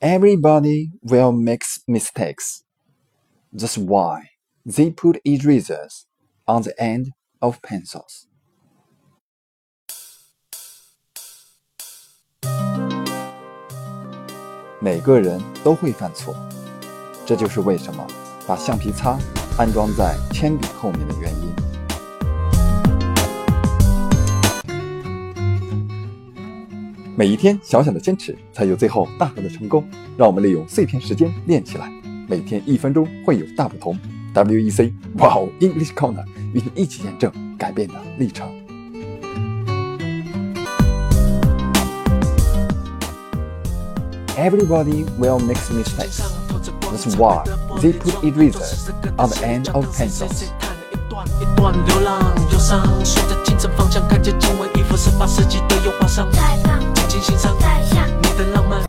Everybody will make mistakes. That's why they put erasers on the end of pencils. 每个人都会犯错，这就是为什么把橡皮擦安装在铅笔后面的原因。 每一天小小的坚持，才有最后大大的成功。让我们利用碎片时间练起来，每天一分钟会有大不同。WEC Wow English Corner 与你一起验证改变的历程。Everybody will make mistakes. That's why they put erasers on the end of pencils. 一段流浪忧伤，顺着清晨方向，看见经纬衣服，十八世纪的油画，